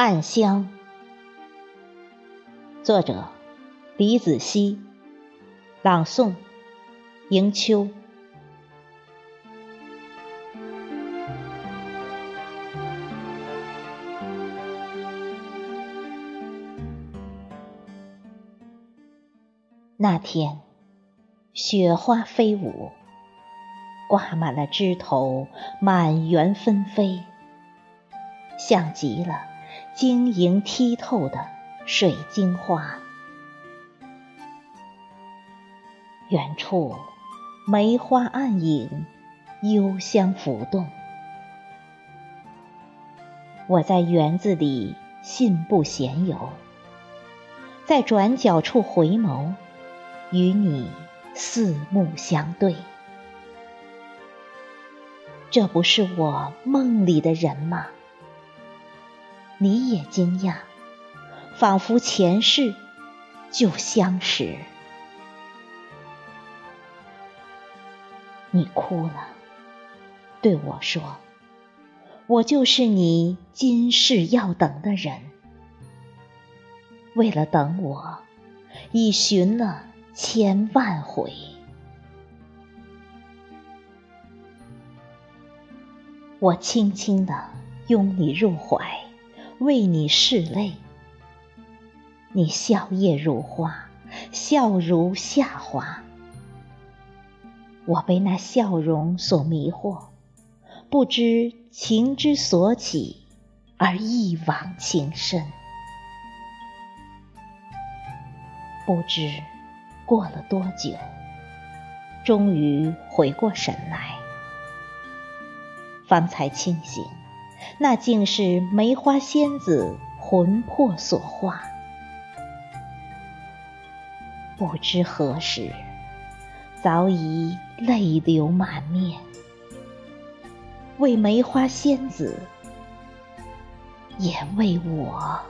暗香，作者李子熙，朗诵迎秋。那天，雪花飞舞，挂满了枝头，满园纷飞，像极了晶莹剔透的水晶花。远处梅花暗影，幽香浮动。我在园子里信步闲游，在转角处回眸。与你四目相对，这不是我梦里的人吗？你也惊讶，仿佛前世就相识。你哭了，对我说：“我就是你今世要等的人，为了等我，已寻了。”千万回，我轻轻地拥你入怀，为你拭泪。你笑靥如花，笑如夏花。我被那笑容所迷惑，不知情之所起，而一往情深，不知。过了多久，终于回过神来，方才清醒，那竟是梅花仙子魂魄所化。不知何时，早已泪流满面，为梅花仙子，也为我。